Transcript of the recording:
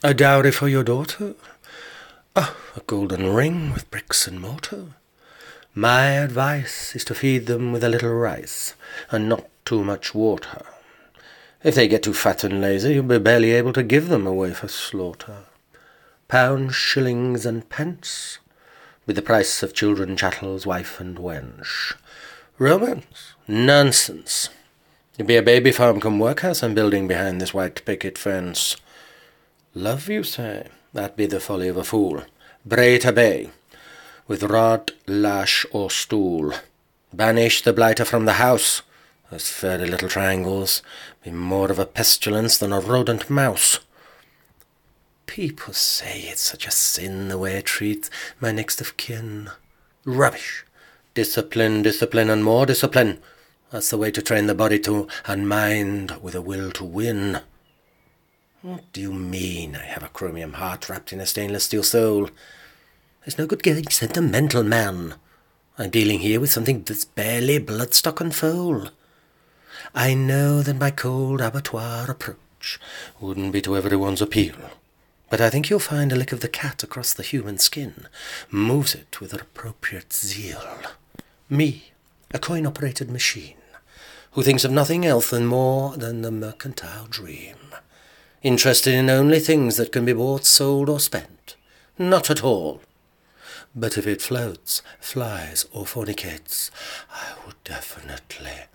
A dowry for your daughter? Oh, a golden ring with bricks and mortar. My advice is to feed them with a little rice, and not too much water. If they get too fat and lazy, you'll be barely able to give them away for slaughter. Pounds, shillings, and pence, with the price of children, chattels, wife, and wench. Romance? Nonsense. You'll be a baby farm come workhouse I'm building behind this white picket fence. Love, you say? That be the folly of a fool. Bray to bay, with rod, lash, or stool. Banish the blighter from the house. Those furry little triangles be more of a pestilence than a rodent mouse. People say it's such a sin the way I treat my next of kin. Rubbish. Discipline, discipline, and more discipline. That's the way to train the body to and mind with a will to win. What do you mean I have a chromium heart wrapped in a stainless steel soul? There's no good getting sentimental, man. I'm dealing here with something that's barely bloodstock and foal. I know that my cold abattoir approach wouldn't be to everyone's appeal, but I think you'll find a lick of the cat across the human skin moves it with appropriate zeal. Me, a coin-operated machine, who thinks of nothing else than more than the mercantile dream, interested in only things that can be bought, sold, or spent. Not at all. But if it floats, flies, or fornicates, I would definitely